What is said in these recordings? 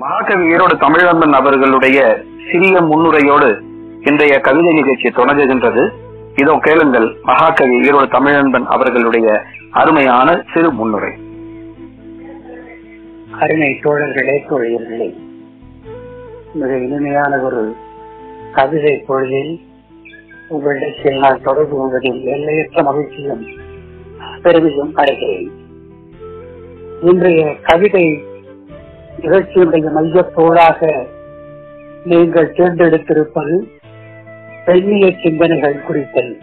மகாகவி ஈரோடு தமிழன்பன் அவர்களுடைய சிறிய முன்னுரையோடு இன்றைய கவிதை நிகழ்ச்சி தொடங்குகின்றது. இதோ கேளுங்கள் மகாகவி ஈரோடு தமிழன்பன் அவர்களுடைய அருமையான சிறு முன்னுரை. அருமை தோழர்களே தோழியர்களே மிக இனிமையான ஒரு கவிதை பொழுதில் உங்களிடத்தில் நான் தொடர்பு கொள்வதில் எல்லையற்ற மகிழ்ச்சியும் பெருமையும் அடைகிறேன். இன்றைய கவிதை நிகழ்ச்சியுடைய மையத்தோடாக நீங்கள் தேர்ந்தெடுத்திருப்பது பெண்ணிய சிந்தனைகள் குறித்தல்.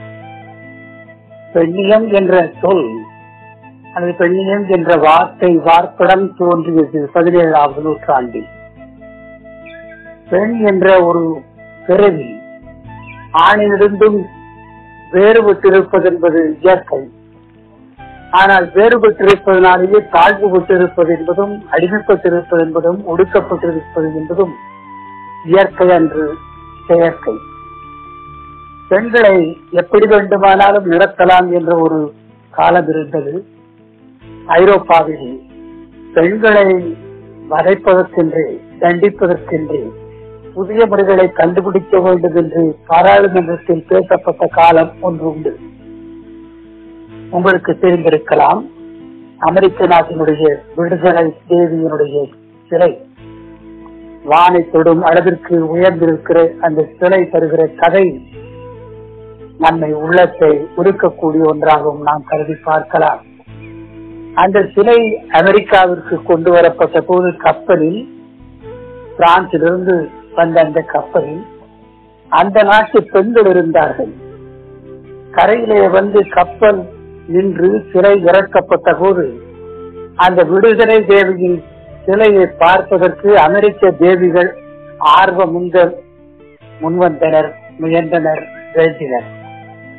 பெண்ணியம் என்ற சொல் அல்லது பெண்ணியம் என்ற வார்த்தை வார்ப்படம் தோன்றியது பதினேழாவது நூற்றாண்டில். பெண் என்ற ஒரு பிறவி ஆணிலிருந்தும் வேறுபட்டிருப்பது என்பது இயற்கை. ஆனால் வேறுபட்டிருப்பதனாலேயே தாழ்வுபட்டிருப்பது என்பதும் அடிமைப்பட்டிருப்பது என்பதும் ஒடுக்கப்பட்டிருப்பது என்பதும் இயற்கை அன்று செயற்கை. பெண்களை எப்படி வேண்டுமானாலும் நடத்தலாம் என்ற ஒரு காலம் இருந்தது. ஐரோப்பாவில் பெண்களை வதைப்பதற்கென்று தண்டிப்பதற்கென்று புதிய முறைகளை கண்டுபிடிக்க வேண்டும் என்று பாராளுமன்றத்தில் பேசப்பட்ட காலம் ஒன்று உண்டு. உங்களுக்கு தெரிந்திருக்கலாம். அமெரிக்க நாட்டினுடைய விடுதலை தேவியினுடைய சிலை. வானை தொடும் அளவிற்கு உயர்ந்திருக்கிற அந்த சிலை தருகிற கதை நம்மை உள்ளத்தை உருக்கக்கூடிய ஒன்றாகவும் நாம் கருதி பார்க்கலாம். அந்த சிலை அமெரிக்காவிற்கு கொண்டு வரப்பட்ட போது கப்பலில் பிரான்சிலிருந்து வந்த அந்த கப்பலில் அந்த நாட்டு பெண்கள் இருந்தார்கள். கரையிலே வந்து கப்பல் நின்று சிலை இறக்கப்பட்ட போது அந்த விடுதலை தேவியின் சிலையை பார்ப்பதற்கு அமெரிக்க தேவிகள் ஆர்வமுந்த முன்வந்தனர் முயன்றனர் பேசினர்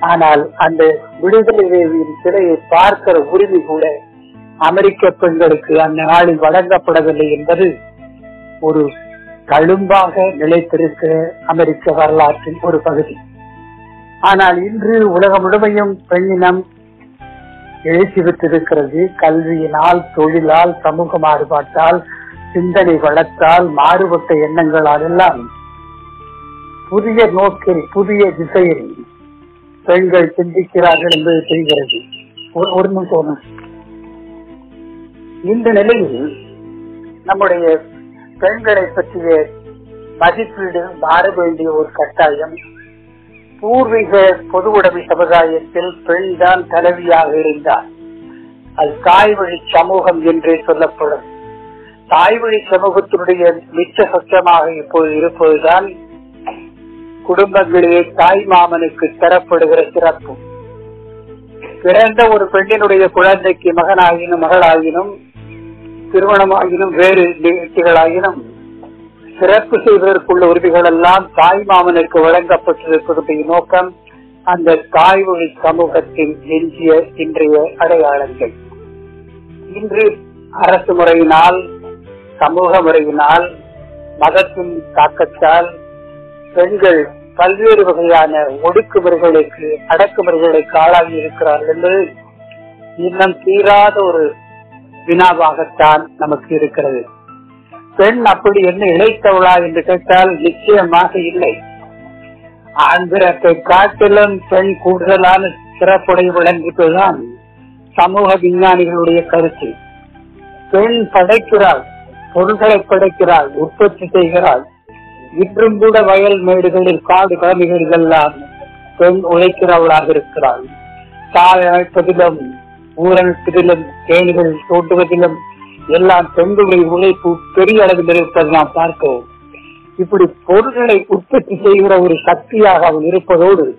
ஆனால் அந்த விடுதலை தேவியின் சிலையை பார்க்கிற உரிமை கூட அமெரிக்க பெண்களுக்கு அந்த நாளில் வழங்கப்படவில்லை என்பது ஒரு தழும்பாக நிலைத்திருக்கிற அமெரிக்க வரலாற்றின் ஒரு பகுதி. ஆனால் இன்று உலகம் முழுமையும் பெண்ணினம் எழுச்சி பெற்றிருக்கிறது. கல்வியினால் தொழிலால் சமூக மாறுபாட்டால் சிந்தனை வளர்த்தால் மாறுபட்ட எண்ணங்களால் எல்லாம் புதிய நோக்கில் புதிய திசையில் பெண்கள் சிந்திக்கிறார்கள் என்பது தெரிகிறது. ஒரு நிமிஷம். இந்த நிலையில் நம்முடைய பெண்களை பற்றிய மதிப்பீடு மாற வேண்டிய ஒரு கட்டாயம் பூர்வீக பொது உடைமை சமுதாயத்தில் பெண்தான் தலைவியாக இருந்தார். அது தாய்வழி சமூகம் என்றே சொல்லப்படும். தாய்வழி சமூகத்தினுடைய மிச்ச சொச்சமாக இப்போது இருப்பதுதான் குடும்பங்களிலே தாய் மாமனுக்கு தரப்படுகிற சிறப்பு. பிறந்த ஒரு பெண்ணினுடைய குழந்தைக்கு மகனாகினும் மகளாகினும் திருமணமாகினும் வேறு நிகழ்ச்சிகளாகினும் சிறப்பு செய்வதற்குள்ள உரிமைகள் எல்லாம் தாய் மாமனுக்கு வழங்கப்பட்டிருப்பதுடைய நோக்கம் அந்த தாய்மொழி சமூகத்தின் எஞ்சிய இன்றைய அடையாளங்கள். இன்று அரசு முறையினால் சமூக முறையினால் மதத்தின் தாக்கத்தால் பெண்கள் பல்வேறு வகையான ஒடுக்குமுறைகளுக்கு அடக்குமுறைகளுக்கு ஆளாகி இருக்கிறார்கள் என்பது இன்னும் தீராத ஒரு வினாவாகத்தான் நமக்கு இருக்கிறது. பெண் அப்படி என்ன இழைத்தவளா என்று கேட்டால் நிச்சயமாக இல்லை. ஆந்திரத்தை காட்டிலும் பெண் கூடுதலான சிறப்புடையவள் என்பதுதான் சமூக விஞ்ஞானிகளுடைய கருத்து. பெண் படைக்கிறாள் பொருள்களை படைக்கிறாள் உற்பத்தி செய்கிறாள். இன்றும் கூட வயல் மேடுகளில் காடு கிழமைகளில் எல்லாம் பெண் உழைக்கிறவளாக இருக்கிறாள். சாலை அமைப்பதிலும் ஊரமைப்பதிலும் தேனிகள் தோட்டுவதிலும் எல்லாம் பெண்களுடைய உழைப்பு பெரிய அளவில் இருப்பதை நாம் பார்க்கிறோம். இப்படி பொருள்களை உற்பத்தி செய்கிற ஒரு சக்தியாக அவள் இருப்பதோடு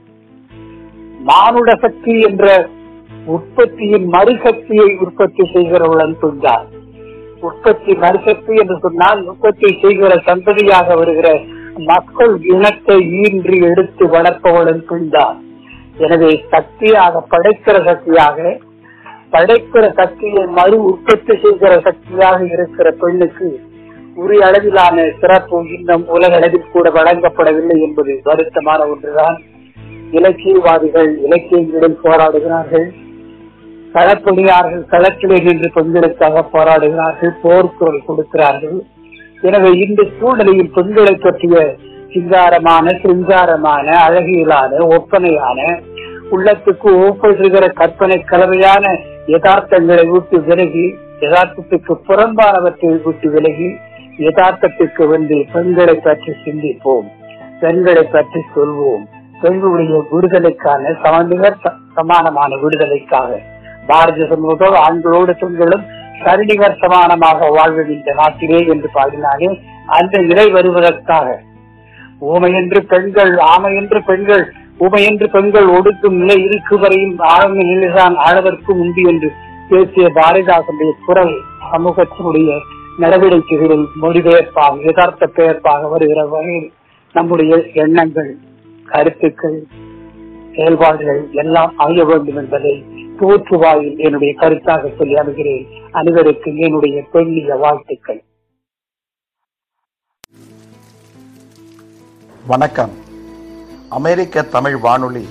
மானுட சக்தி என்ற உற்பத்தியின் மறுசக்தியை உற்பத்தி செய்கிறவள் பெண்தான் உற்பத்தி மறுசக்தி என்று சொன்னால் உற்பத்தி செய்கிற சந்ததியாக வருகிற மக்கள் இனத்தை ஈன்றி எடுத்து வளர்ப்பவளும் பெண்தான் எனவே சக்தியாக படைக்கிற சக்தியாக படைக்கிற சக்தியை மறு உற்பத்தி செய்கிற சக்தியாக இருக்கிற பெண்ணுக்கு உரிய அளவிலான சிறப்பு இன்னும் உலக அளவில் கூட வழங்கப்படவில்லை என்பது வருத்தமான ஒன்றுதான். இலக்கியவாதிகள் இலக்கியங்களில் போராடுகிறார்கள். களப்பணியார்கள் களத்திலே நின்று பெண்களுக்காக போராடுகிறார்கள் போர்க்குரல் கொடுக்கிறார்கள். எனவே இந்த சூழ்நிலையில் பெண்களை பற்றிய சிங்காரமான சிங்காரமான அழகியலான ஒப்பனையான உள்ளத்துக்கு ஒப்பிடுகிற கற்பனை கலவையான யதார்த்தங்களை விட்டு விலகி யதார்த்தத்துக்கு புறம்பானவற்றை விட்டு விலகி யதார்த்தத்துக்கு வந்து பெண்களை பற்றி சிந்திப்போம் பெண்களை பற்றி சொல்வோம். பெண்களுடைய விடுதலைக்கான சமநிகர் சமானமான விடுதலைக்காக பாரதிய சமூகம் ஆண்களோடு பெண்களும் சரிநிகர் சமானமாக வாழ்வது இந்த நாட்டிலே என்று பாடினாலே அந்த நிலை வருவதற்காக ஊமையென்று பெண்கள் ஆமை என்று பெண்கள் உமையன்று பெண்கள் ஒடுக்கும் நிலை இருக்கு வரையும் ஆழ்ந்த நிலைதான் ஆழவர்க்கும் உண்டு என்று பேசிய பாரதிதாசனுடைய குரல் சமூகத்தினுடைய நடவடிக்கைகளில் மொழிபெயர்ப்பாக யதார்த்த பெயர்ப்பாக வருகிற வகையில் நம்முடைய எண்ணங்கள் கருத்துக்கள் செயல்பாடுகள் எல்லாம் அமைய வேண்டும் என்பதை தோற்றுவாயில் என்னுடைய கருத்தாக சொல்லி அமைகிறேன் அனைவருக்கு என்னுடைய பெண்ணிய வாழ்த்துக்கள். வணக்கம். அமெரிக்க தமிழ் வானொலி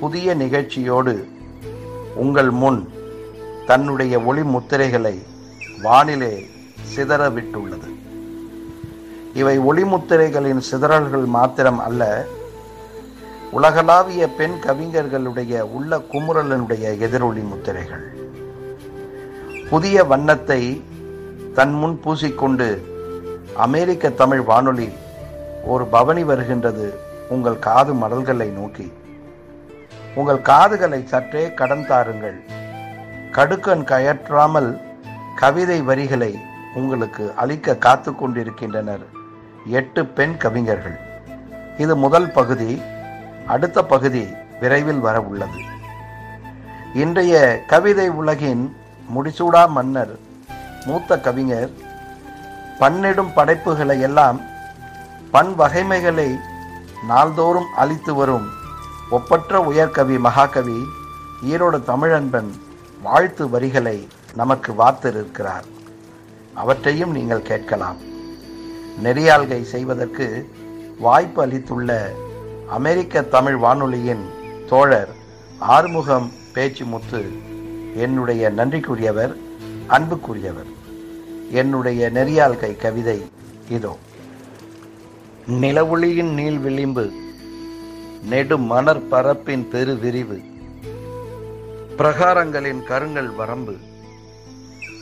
புதிய நிகழ்ச்சியோடு உங்கள் முன் தன்னுடைய ஒளி முத்திரைகளை வானிலே சிதறவிட்டுள்ளது இவை ஒளி முத்திரைகளின் சிதறல்கள் மாத்திரம் அல்ல உலகளாவிய பெண் கவிஞர்களுடைய உள்ள குமுறலனுடைய எதிரொலி முத்திரைகள். புதிய வண்ணத்தை தன் முன் பூசிக்கொண்டு அமெரிக்க தமிழ் வானொலி ஒரு பவனி வருகின்றது உங்கள் காது மடல்களை நோக்கி. உங்கள் காதுகளை சற்றே கடன் தாருங்கள். கடுக்கன் கயற்றாமல் கவிதை வரிகளை உங்களுக்கு அளிக்க காத்து கொண்டிருக்கின்றனர் எட்டு பெண் கவிஞர்கள். இது முதல் பகுதி அடுத்த பகுதி விரைவில் வர உள்ளது. இன்றைய கவிதை உலகின் முடிசூடா மன்னர் மூத்த கவிஞர் பன்னிடும் படைப்புகளை எல்லாம் பன்வகைமைகளை நாள்தோறும் அளித்து வரும் ஒப்பற்ற உயர்கவி மகாகவி ஈரோடு தமிழன்பன் வாழ்த்து வரிகளை நமக்கு வார்த்திருக்கிறார். அவற்றையும் நீங்கள் கேட்கலாம். நெறியாள்கை செய்வதற்கு வாய்ப்பு அளித்துள்ள அமெரிக்க தமிழ் வானொலியின் தோழர் ஆறுமுகம் பேச்சு முத்து என்னுடைய நன்றிக்குரியவர் அன்புக்குரியவர். என்னுடைய நெறியாள்கை கவிதை இதோ. நிலவொளியின் நீள் விளிம்பு நெடு மணற் பரப்பின் பெரு விரிவு பிரகாரங்களின் கருங்கல் வரம்பு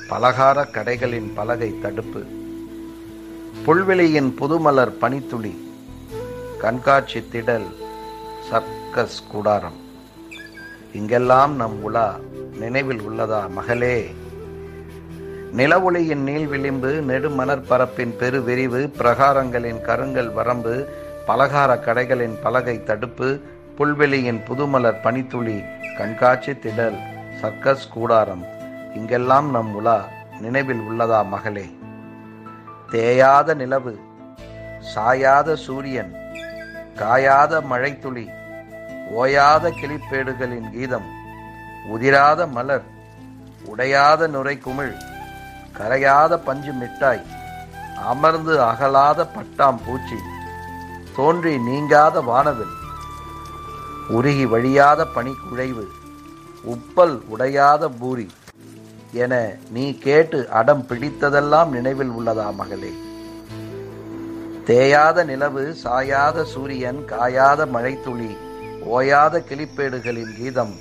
பலகார கடைகளின் பலகை தடுப்பு புல்வெளியின் புதுமலர் பனித்துளி கண்காட்சி திடல் சர்க்கஸ் கூடாரம். இங்கெல்லாம் நம் உலா நினைவில் உள்ளதா மகளே? நிலவொளியின் நீள் விளிம்பு நெடுமணற் பரப்பின் பெரு விரிவு பிரகாரங்களின் கருங்கல் வரம்பு பலகார கடைகளின் பலகை தடுப்பு புல்வெளியின் புதுமலர் பனித்துளி கண்காட்சி திடல் சர்க்கஸ் கூடாரம். இங்கெல்லாம் நம் உலா நினைவில் உள்ளதா மகளே? தேயாத நிலவு சாயாத சூரியன் காயாத மழைத்துளி ஓயாத கிளிப்பேடுகளின் கீதம் உதிராத மலர் உடையாத நுரை குமிழ் கரையாத பஞ்சு மிட்டாய் அமர்ந்து அகலாத பட்டாம் பூச்சி தோன்றி நீங்காத வானவில் உருகி வழியாத பனிக்குழைவு உப்பல் உடையாத பூரி என நீ கேட்டு அடம் பிடித்ததெல்லாம் நினைவில் உள்ளதா மகளே? தேயாத நிலவு சாயாத சூரியன் காயாத மழைத்துளி ஓயாத கிளிப்பேடுகளின் கீதம்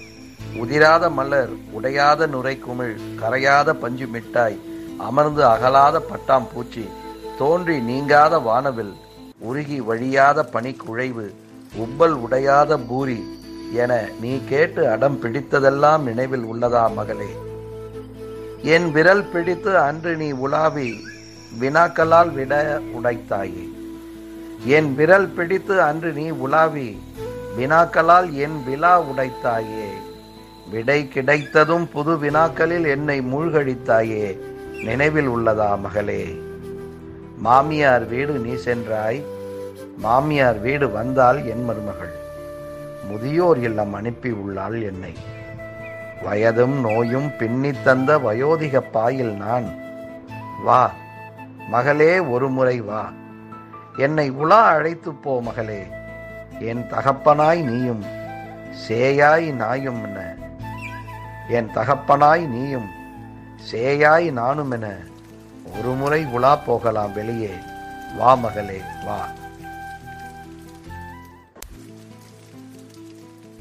உதிராத மலர் உடையாத நுரை குமிழ் கரையாத பஞ்சு மிட்டாய் அமர்ந்து அகலாத பட்டாம் பூச்சி தோன்றி நீங்காத வானவில் உருகி வழியாத பனிக்குழைவு உப்பல் உடையாத பூரி என நீ கேட்டு அடம் பிடித்ததெல்லாம் நினைவில் உள்ளதா மகளே? என் விரல் பிடித்து அன்று நீ உலாவி வினாக்களால் விட உடைத்தாயே. என் விரல் பிடித்து அன்று நீ உலாவி வினாக்களால் என் விழா உடைத்தாயே. விடை கிடைத்ததும் புது வினாக்களில் என்னை மூழ்கடித்தாயே. நினைவில் உள்ளதா மகளே? மாமியார் வீடு நீ சென்றாய். மாமியார் வீடு வந்தால் என் மருமகள். முதியோர் இல்லம் அனுப்பி உள்ளாள் என்னை. வயதும் நோயும் பின்னித் தந்த வயோதிக பாயில் நான். வா மகளே ஒரு முறை வா. என்னை உலா அழைத்து போ மகளே. என் தகப்பனாய் நீயும் சேயாய் நாயும் என்ன என் தகப்பனாய் நீயும் சேயாய் நானும் என ஒரு முறை உலா போகலாம் வெளியே. வா மகளே வா.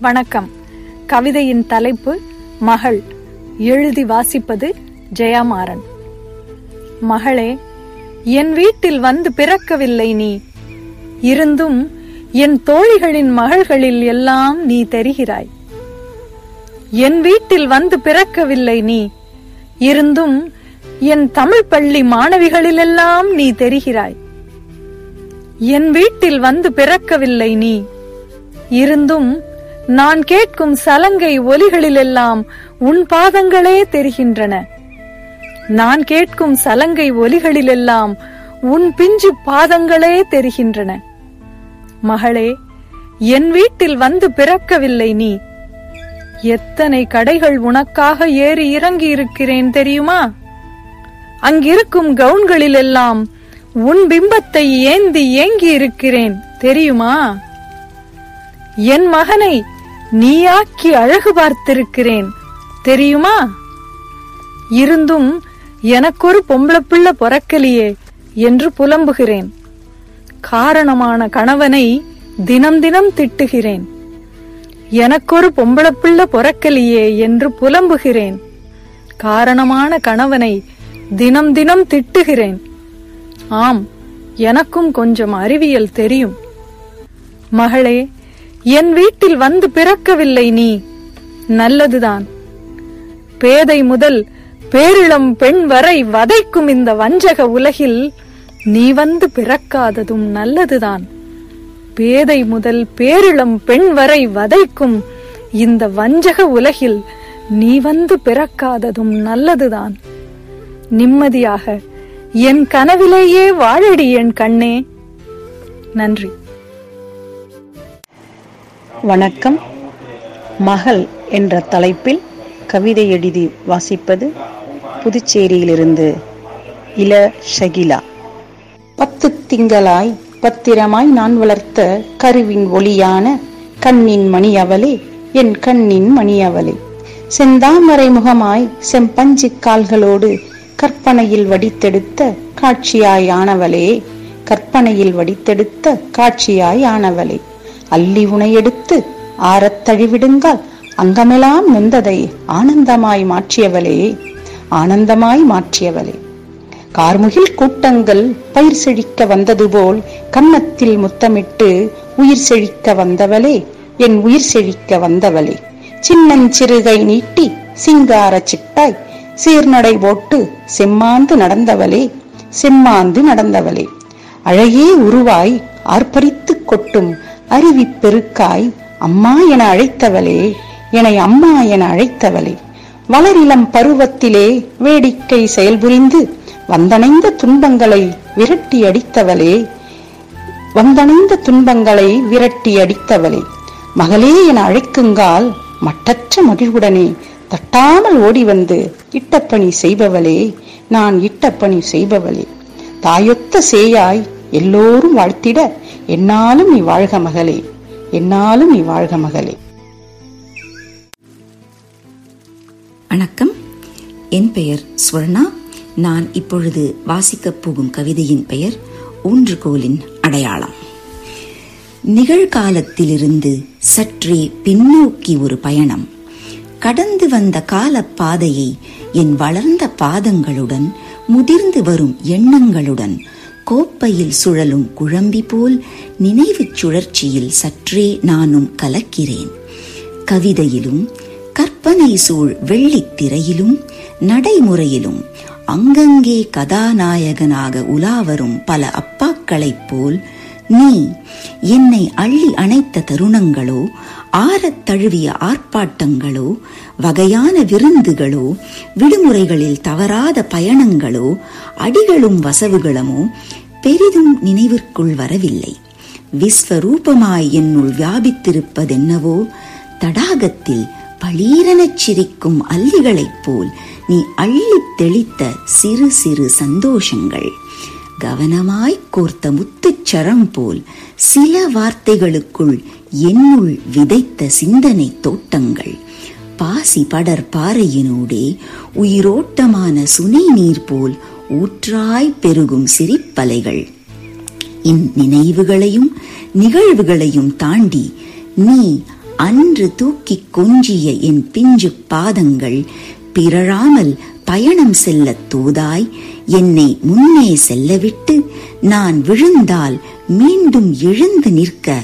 வணக்கம். கவிதையின் தலைப்பு மகள். எழுதி வாசிப்பது ஜெயமாறன். மகளே என் வீட்டில் வந்து பிறக்கவில்லை நீ. இருந்தும் என் தோழிகளின் மகள்களில் எல்லாம் நீ தெரிகிறாய். என் வீட்டில் வந்து பிறக்கவில்லை நீ. இருந்தும் என் தமிழ் பள்ளி மாணவிகளிலெல்லாம் நீ தெரிகிறாய். என் வீட்டில் வந்து பிறக்கவில்லை நீ. இருந்தும் நான் கேட்கும் சலங்கை ஒலிகளிலெல்லாம் உன் பாதங்களே தெரிகின்றன. நான் கேட்கும் சலங்கை ஒலிகளிலெல்லாம் உன் பிஞ்சு பாதங்களே தெரிகின்றன. மகளே என் வீட்டில் வந்து பிறக்கவில்லை நீ. எத்தனை கடைகள் உனக்காக ஏறி இறங்கி இருக்கிறேன் தெரியுமா? அங்கிருக்கும் கவுன்களிலெல்லாம் உன் பிம்பத்தை ஏந்தி ஏங்கி இருக்கிறேன் தெரியுமா? என் மகனை நீயாக்கி அழகு பார்த்திருக்கிறேன் தெரியுமா? இருந்தும் எனக்கொரு பொம்பளை பிள்ளை பொறக்கலியே என்று புலம்புகிறேன். காரணமான கணவனை தினம் தினம் திட்டுகிறேன். எனக்கொரு பொம்பளை பிள்ளை பொறக்கலியே என்று புலம்புகிறேன். காரணமான கணவனை தினம் தினம் திட்டுகிறேன். ஆம் எனக்கும் கொஞ்சம் அறிவியல் தெரியும். மகளே என் வீட்டில் வந்து பிறக்கவில்லை நீ. நல்லதுதான். பேதை முதல் பேரிளம் பெண் வரை வதைக்கும் இந்த வஞ்சக உலகில் நீ வந்து பிறக்காததும் நல்லதுதான். பேதை முதல் பேரிளம் பெண் வரை வதைக்கும் இந்த வஞ்சக உலகில் நீ வந்து பிறக்காததும் நல்லதுதான். நிம்மதியாக என் கனவிலேயே வாழடி என் கண்ணே. நன்றி. வணக்கம். மகள் என்ற தலைப்பில் கவிதை எழுதி வாசிப்பது புதுச்சேரியிலிருந்து இள ஷகிலா. பத்து திங்களாய் பத்திரமாய் நான் வளர்த்த கருவின் ஒளியான கண்ணின் மணி அவளே என் கண்ணின் மணி அவளே செந்தாமரை முகமாய் செம்பஞ்சு கால்களோடு கற்பனையில் வடித்தெடுத்த காட்சியாய் ஆனவளே கற்பனையில் வடித்தெடுத்த காட்சியாய் ஆனவளே அள்ளி உனையெடுத்து ஆறத் தழிவிடுங்கால் அங்கமெல்லாம் நொந்ததை ஆனந்தமாய் மாற்றியவளே ஆனந்தமாய் மாற்றியவளே. கார்முகில் கூட்டங்கள் பயிர் செழிக்க வந்தது போல் கன்னத்தில் முத்தமிட்டு உயிர் செழிக்க வந்தவளே என் உயிர் செழிக்க வந்தவளே. சின்னஞ்சிறுகை நீட்டி சிங்கார சிட்டாய் சீர்நடை போட்டு செம்மாந்து நடந்தவளே செம்மாந்து நடந்தவளே. அழகே உருவாய் ஆர்ப்பரித்து கொட்டும் அருவி பெருக்காய் அம்மா என அழைத்தவளே என்னை அம்மா என அழைத்தவளே. வளரிளம் பருவத்திலே வேடிக்கை செயல்புரிந்து வந்தணைந்த துன்பங்களை விரட்டி அடித்தவளே. வந்தணைந்த துன்பங்களை விரட்டி அடித்தவளே. மகளே என அழைக்குங்கால் மட்டற்ற மகிழ்வுடனே தட்டாமல் ஓடி வந்து இட்டப்பணி செய்பவளே. நான் இட்டப்பணி செய்பவளே. தாயொத்த சேயாய் எல்லோரும் வாழ்த்திட என்னாலும் நீ வாழ்க மகளே. என்னாலும் நீ வாழ்க மகளே. வணக்கம். என் பெயர் சுவர்ணா நான் இப்பொழுது வாசிக்கப் போகும் கவிதையின் பெயர் ஊன்றுகோலின் அடையாளம். நிகழ்காலத்திலிருந்து சற்றே பின்னோக்கி ஒரு பயணம். கடந்து வந்த காலப் பாதையை என் வளர்ந்த பாதங்களுடன் முதிர்ந்து வரும் எண்ணங்களுடன் கோப்பையில் சுழலும் குழம்பி போல் நினைவுச் சுழற்சியில் சற்றே நானும் கலக்கிறேன். கவிதையிலும் கற்பனை சூழ் வெள்ளித் திரையிலும் நடைமுறையிலும் அங்கங்கே கதாநாயகனாக உலாவரும் பல அப்பாக்களைப் போல் நீ என்னை அள்ளி அணைத்த தருணங்களோ ஆறத் தழுவிய ஆர்ப்பாட்டங்களோ வகையான விருந்துகளோ விடுமுறைகளில் தவறாத பயணங்களோ அடிகளும் வசவுகளமோ பெரிதும் நினைவிற்குள் வரவில்லை. விஸ்வரூபமாய் என்னுள் வியாபித்திருப்பதென்னவோ தடாகத்தில் பளீரெனச் சிரிக்கும் அல்லிகளைப் போல் நீ அள்ளித் தெளித்த சிறு சிறு சந்தோஷங்கள். கவனமாய் கோர்த்த முத்துச்சரம் போல் சில வார்த்தைகளுக்குள் என்னுள் விதைத்த சிந்தனை தோட்டங்கள். பாசி படர் பாறையினூடே உயிரோட்டமான சுனை நீர் போல் ஊற்றாய் பெருகும் சிரிப்பலைகள். இந்நினைவுகளையும் நிகழ்வுகளையும் தாண்டி நீ அன்று தூக்கிக் கொஞ்சிய என் பிஞ்சு பாதங்கள் பிறழாமல் பயணம் செல்லத் தூதாய் என்னை முன்னே செல்லவிட்டு நான் விழுந்தால் மீண்டும் எழுந்து நிற்க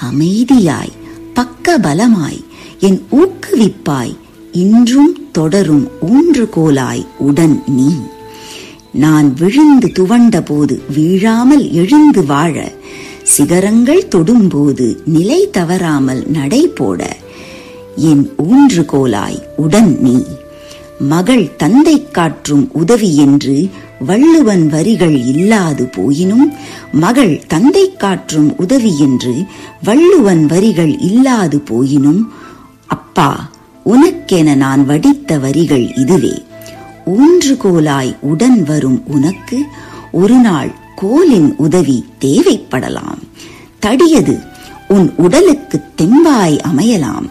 அமைதியாய் பக்க பலமாய் என் ஊக்குவிப்பாய் இன்றும் தொடரும் ஊன்றுகோலாய் உடன் நீ. நான் விழுந்து துவண்ட போது வீழாமல் எழுந்து வாழ சிகரங்கள் தொடும்போது நிலை தவறாமல் நடை போட என் ஊன்றுகோலாய் உடன் நீ. மகள் தந்தை காற்றும் உதவி என்று வள்ளுவன் வரிகள் இல்லாது போயினும் மகள் தந்தை காற்றும் உதவி என்று வள்ளுவன் வரிகள் இல்லாது போயினும் அப்பா உனக்கென நான் வடித்த வரிகள் இதுவே. ஊன்றுகோலாய் உடன் வரும் உனக்கு. ஒரு நாள் கோலின் உதவி தேவைப்படலாம். தடியது உன் உடலுக்கு தெம்பாய் அமையலாம்.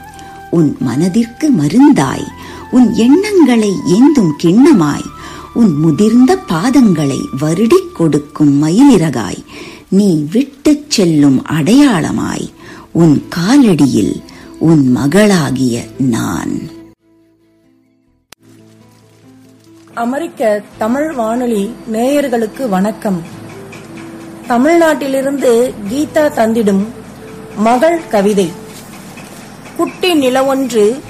உன் மனதிற்கு மருந்தாய். உன் எண்ணங்களை ஏந்தும் கிண்ணமாய். உன் முதிர்ந்த பாதங்களை வருடிக் கொடுக்கும் மயிலிறகாய். நீ விட்டுச் செல்லும் அடையாளமாய். உன் காலடியில் உன் மகளாகிய நான். அமெரிக்க தமிழ் வானொலி நேயர்களுக்கு வணக்கம். தமிழ்நாட்டிலிருந்து கீதா தந்திடும் மகள் கவிதை. குட்டி நிலவொன்று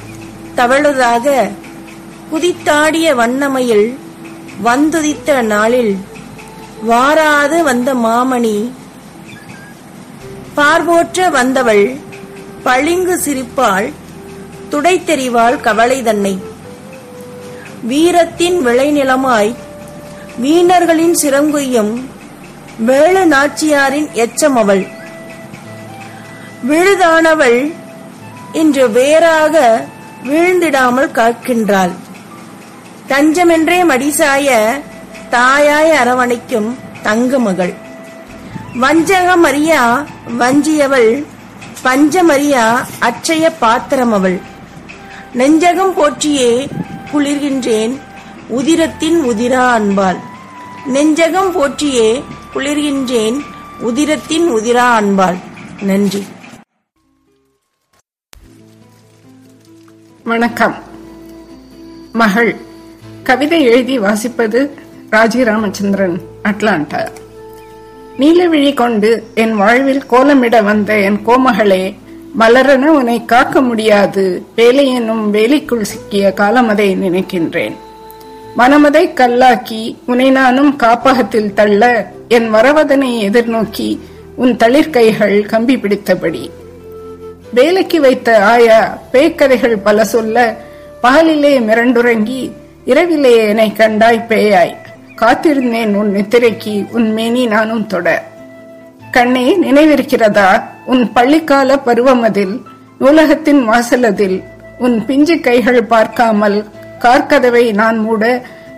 தவழுதாக குதித்தாடிய வண்ணமையில் வந்துதித்த நாளில் வாராது வந்த மாமணி. பார்வோற்ற வந்தவள் பளிங்கு சிரிப்பாள் துடைத்தெறிவாள் கவலை தன்னை. வீரத்தின் விளைநிலமாய் வீணர்களின் சிறங்குய்யும் வேள நாச்சியாரின் எச்சம் அவள். விழுதானவள் இன்று வேறாக வீழ்ந்திடாமல் காக்கின்றாள். தஞ்சமென்றே மடிசாய தாயாய் அரவணைக்கும் தங்க மகள் வஞ்சகமறியா வஞ்சியவள் பஞ்சமறியா அச்சய பாத்திரம் அவள். நெஞ்சகம் போற்றியே குளிர்கின்றேன் உதிரத்தின் உதிரா அன்பாள் நெஞ்சகம் போற்றியே குளிர்கின்றேன் உதிரத்தின் உதிரா அன்பாள் நன்றி. வணக்கம். மகள் கவிதை எழுதி வாசிப்பது ராஜி ராமச்சந்திரன் அட்லாண்டா நீலவிழி கொண்டு என் வாழ்வில் கோலமிட வந்த என் கோமகளே மலரென உன்னை காக்க முடியாது வேலை என்னும் வேலைக்குள் சிக்கிய காலமதை நினைக்கின்றேன். மனமதை கல்லாக்கி உனை நானும் காப்பகத்தில் தள்ள என் வரவதனை எதிர்நோக்கி உன் தளிர்கைகள் கம்பி பிடித்தபடி. வேலைக்கு வைத்த ஆயா பேய்க்கதைகள் பல சொல்ல பகலிலே மிரண்டுறங்கி இரவிலே என்னை கண்டாய் பேயாய். காத்திருந்தேன் உன் நித்திரைக்கு உன் மேனி நானும் தொட. கண்ணே நினைவிருக்கிறதா? உன் பள்ளிக்கால பருவமதில் நூலகத்தின் வாசலதில் உன் பிஞ்சு கைகள் பார்க்காமல் கார்கதவை நான் மூட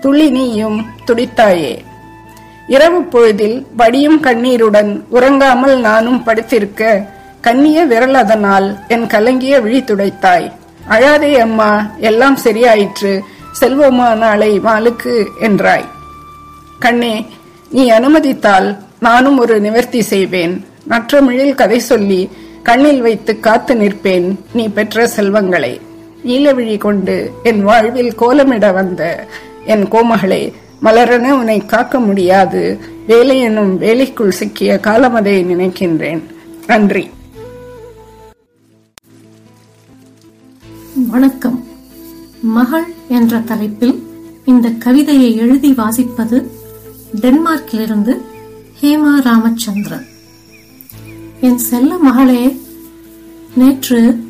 துளி நீயும் துடித்தாயே. இரவு பொழுதில் வடியும் கண்ணீருடன் உறங்காமல் நானும் படுத்திருக்க கண்ணிய விரல் அதனால் என் கலங்கிய விழி துடைத்தாய். அழாதே அம்மா எல்லாம் சரியாயிற்று செல்வோமா நாளை மாலுக்கு என்றாய். கண்ணே நீ அனுமதித்தால் நானும் ஒரு நிவர்த்தி செய்வேன். நற்றமிழில் கதை சொல்லி கண்ணில் வைத்து காத்து நிற்பேன் நீ பெற்ற செல்வங்களை. ஈழவிழி கொண்டு என் வாழ்வில் கோலமிட வந்த என் கோமகளே மலரென உன்னை காக்க முடியாது. வேலை எனும் வேலைக்குள் சிக்கிய காலமதை நினைக்கின்றேன். நன்றி. வணக்கம். மகள் என்ற தலைப்பில் இந்த கவிதையை எழுதி வாசிப்பது டென்மார்க்கிலிருந்து ஹேமா ராமச்சந்திரன். என் செல்ல மகளே நேற்று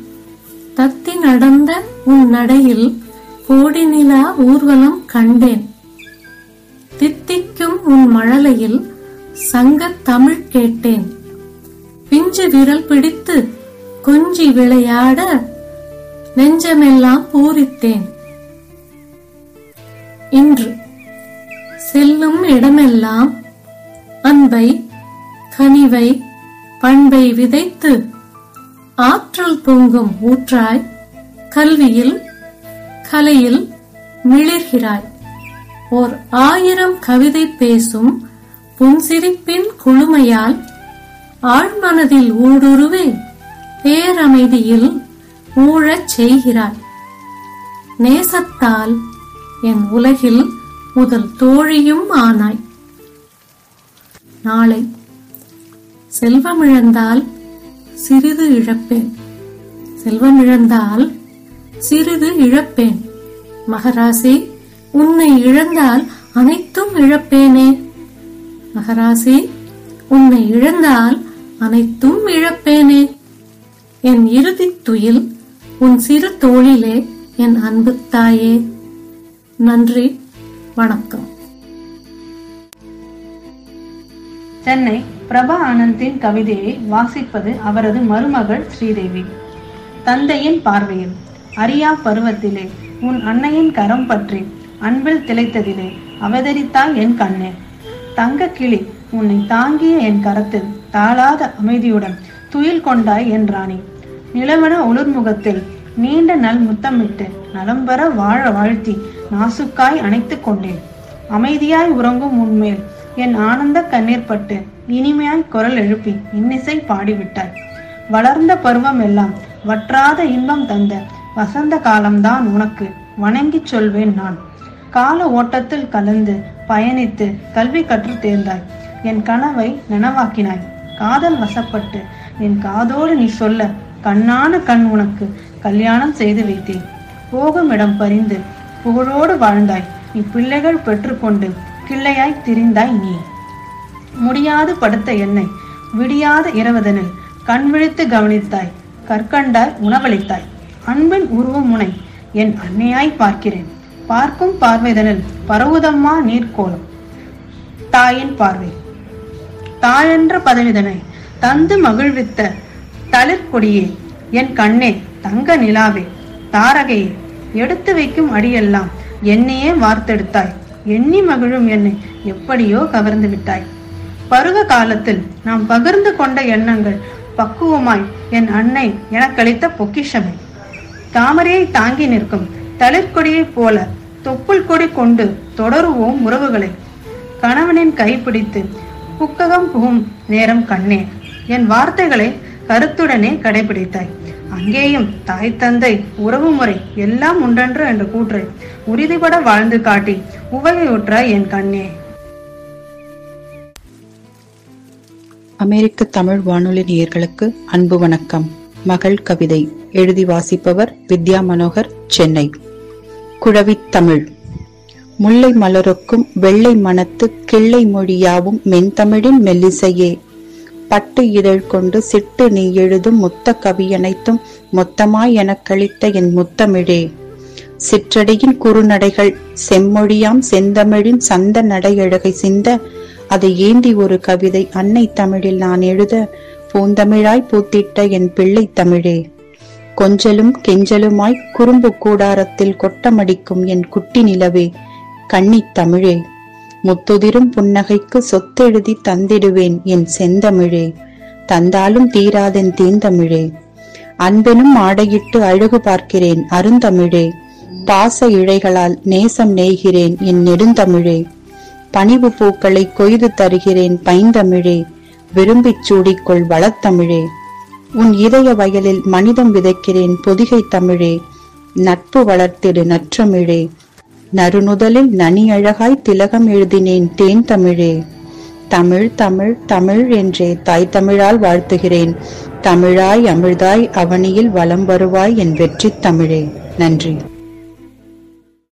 தத்தி நடந்த உன் நடையில் கோடி நிலா ஊர்வலம் கண்டேன். தித்திக்கும் உன் மழலையில் சங்க தமிழ் கேட்டேன். பிஞ்சு விரல் பிடித்து கொஞ்சி விளையாட நெஞ்சமெல்லாம் பூரித்தேன். இன்று செல்லும் இடமெல்லாம் அன்பை கனிவை பண்பை விதைத்து ஆற்றல் பொங்கும் ஊற்றாய் கல்வியில் கலையில் மிளிர்கிறாய். ஓர் ஆயிரம் கவிதை பேசும் புன்சிரிப்பின் குழுமையால் ஆழ்மனதில் ஊடுருவே பேரமைதியில் ஊழச் செய்கிறாய். நேசத்தால் என் உலகில் முதல் தோழியும் ஆனாய். நாளை செல்வமிழந்தால் சிறிது இழப்பேன். செல்வம் இழந்தால் சிறிது இழப்பேன். மகராசி உன்னை இழந்தால் அனைத்தும் இழப்பேனே. மகராசி உன்னை இழந்தால் அனைத்தும் இழப்பேனே. என் இறுதித் துயில் உன் சிறு தோளிலே என் அன்பு தாயே. நன்றி வணக்கம். சென்னை பிரபா ஆனந்தின் கவிதையை வாசிப்பது அவரது மருமகள் ஸ்ரீதேவி. தந்தையின் பார்வையில் அரியா பருவத்திலே உன் அன்னையின் கரம் பற்றி அன்பில் திளைத்ததிலே அவதரித்தாய் என் கண்ணே. தங்க கிளி உன்னை தாங்கிய என் கரத்தில் தாளாத அமைதியுடன் துயில் கொண்டாய் என் ராணி. நிலவன ஒளிர்முகத்தில் நீண்ட நல் முத்தமிட்டு நலம்பெற வாழ வாழ்த்தி நாசுக்காய் அணைத்து கொண்டேன். அமைதியாய் உறங்கும் உன்மேல் என் ஆனந்த கண்ணீர் பட்டு இனிமையாய் குரல் எழுப்பி இன்னிசை பாடிவிட்டாய் வளர்ந்த பருவம் எல்லாம் வற்றாத இன்பம் தந்த வசந்த காலம்தான் உனக்கு வணங்கிச் சொல்வேன் நான். கால ஓட்டத்தில் கலந்து பயணித்து கல்வி கற்று தேர்ந்தாய். என் கனவை நனவாக்கினாய். காதல் வசப்பட்டு என் காதோடு நீ சொல்ல கண்ணான கண் உனக்கு கல்யாணம் செய்து வைத்தேன். போகும் இடம் பறிந்து புகழோடு வாழ்ந்தாய். நீ பிள்ளைகள் பெற்றுக்கொண்டு கிள்ளையாய் திரிந்தாய் நீ. முடியாது படுத்த என்னை விடியாத இரவதனில் கண் விழித்து கவனித்தாய் கற்கண்டாய் உணவளித்தாய். அன்பின் உருவம் முனை என் அன்னையாய் பார்க்கிறேன். பார்க்கும் பார்வைதனில் பரவுதம்மா நீர்க்கோலம். தாயின் பார்வை. தாயென்ற பதவிதனை தந்து மகிழ்வித்த தளிர்கொடியே என் கண்ணே தங்க நிலாவே தாரகையே எடுத்து வைக்கும் அடியெல்லாம் என்னையே வார்த்தெடுத்தாய். எண்ணி மகிழும் என்னை எப்படியோ கவர்ந்து விட்டாய். பருவ காலத்தில் நாம் பகிர்ந்து கொண்ட எண்ணங்கள் பக்குவமாய் என் அன்னை எனக்களித்த பொக்கிஷமே. தாமரையை தாங்கி நிற்கும் தளிர்கொடியைப் போல தொப்புள் கொடி கொண்டு தொடருவோம் உறவுகளை. கணவனின் கைப்பிடித்து புக்ககம் புகும் நேரம் கண்ணே என் வார்த்தைகளை கருத்துடனே கடைபிடித்தாய். அங்கேயும் தாய் தந்தை உறவு முறை எல்லாம் உண்டன்று என்ற கூற்றை உறுதிபட வாழ்ந்து காட்டி உவகையுற்றாய் என் கண்ணே. அமெரிக்க தமிழ் வானொலி நேயர்களுக்கு அன்பு வணக்கம். மகள் கவிதை எழுதி வாசிப்பவர் வித்யா மனோகர் சென்னை. குழவித் தமிழ். முல்லை மலருக்கும் வெள்ளை மனத்து கிள்ளை மொழியாவும் மென்தமிழின் மெல்லிசையே. பட்டு இதழ் கொண்டு சிட்டு நீ எழுதும் முத்த கவியனைத்தும் மொத்தமாய் எனக் கழித்த என் முத்தமிழே. சிற்றடையின் குறுநடைகள் செம்மொழியாம் செந்தமிழின் சந்த நடையழகை சிந்த அதை ஏந்தி ஒரு கவிதை அன்னை தமிழில் நான் எழுத பூந்தமிழாய் பூத்திட்ட என் பிள்ளை தமிழே. கொஞ்சலும் கெஞ்சலுமாய் குறும்பு கூடாரத்தில் கொட்டமடிக்கும் என் குட்டி நிலவே கன்னித் தமிழே. முத்துதிரும் புன்னகைக்கு சொத்தெழுதி தந்திடுவேன் என் செந்தமிழே. தந்தாலும் தீராதென் தீந்தமிழே. அன்பெனும் ஆடையிட்டு அழகு பார்க்கிறேன் அருந்தமிழே. பாச இழைகளால் நேசம் நெய்கிறேன் என் நெடுந்தமிழே. பணிவு பூக்களை கொய்து தருகிறேன் பைந்தமிழே விரும்பிச் சூடிக்கொள் வளத்தமிழே. உன் இதய வயலில் மனிதம் விதைக்கிறேன் பொதிகை தமிழே நட்பு வளர்த்திடு நற்றமிழே. நறுநுதலில் நனி அழகாய் திலகம் எழுதினேன் தேன் தமிழே தமிழ் தமிழ் தமிழ் என்றே தாய் தமிழால் வாழ்த்துகிறேன். தமிழாய் அமிழ்தாய் அவனியில் வலம் வருவாய் என் வெற்றி தமிழே. நன்றி.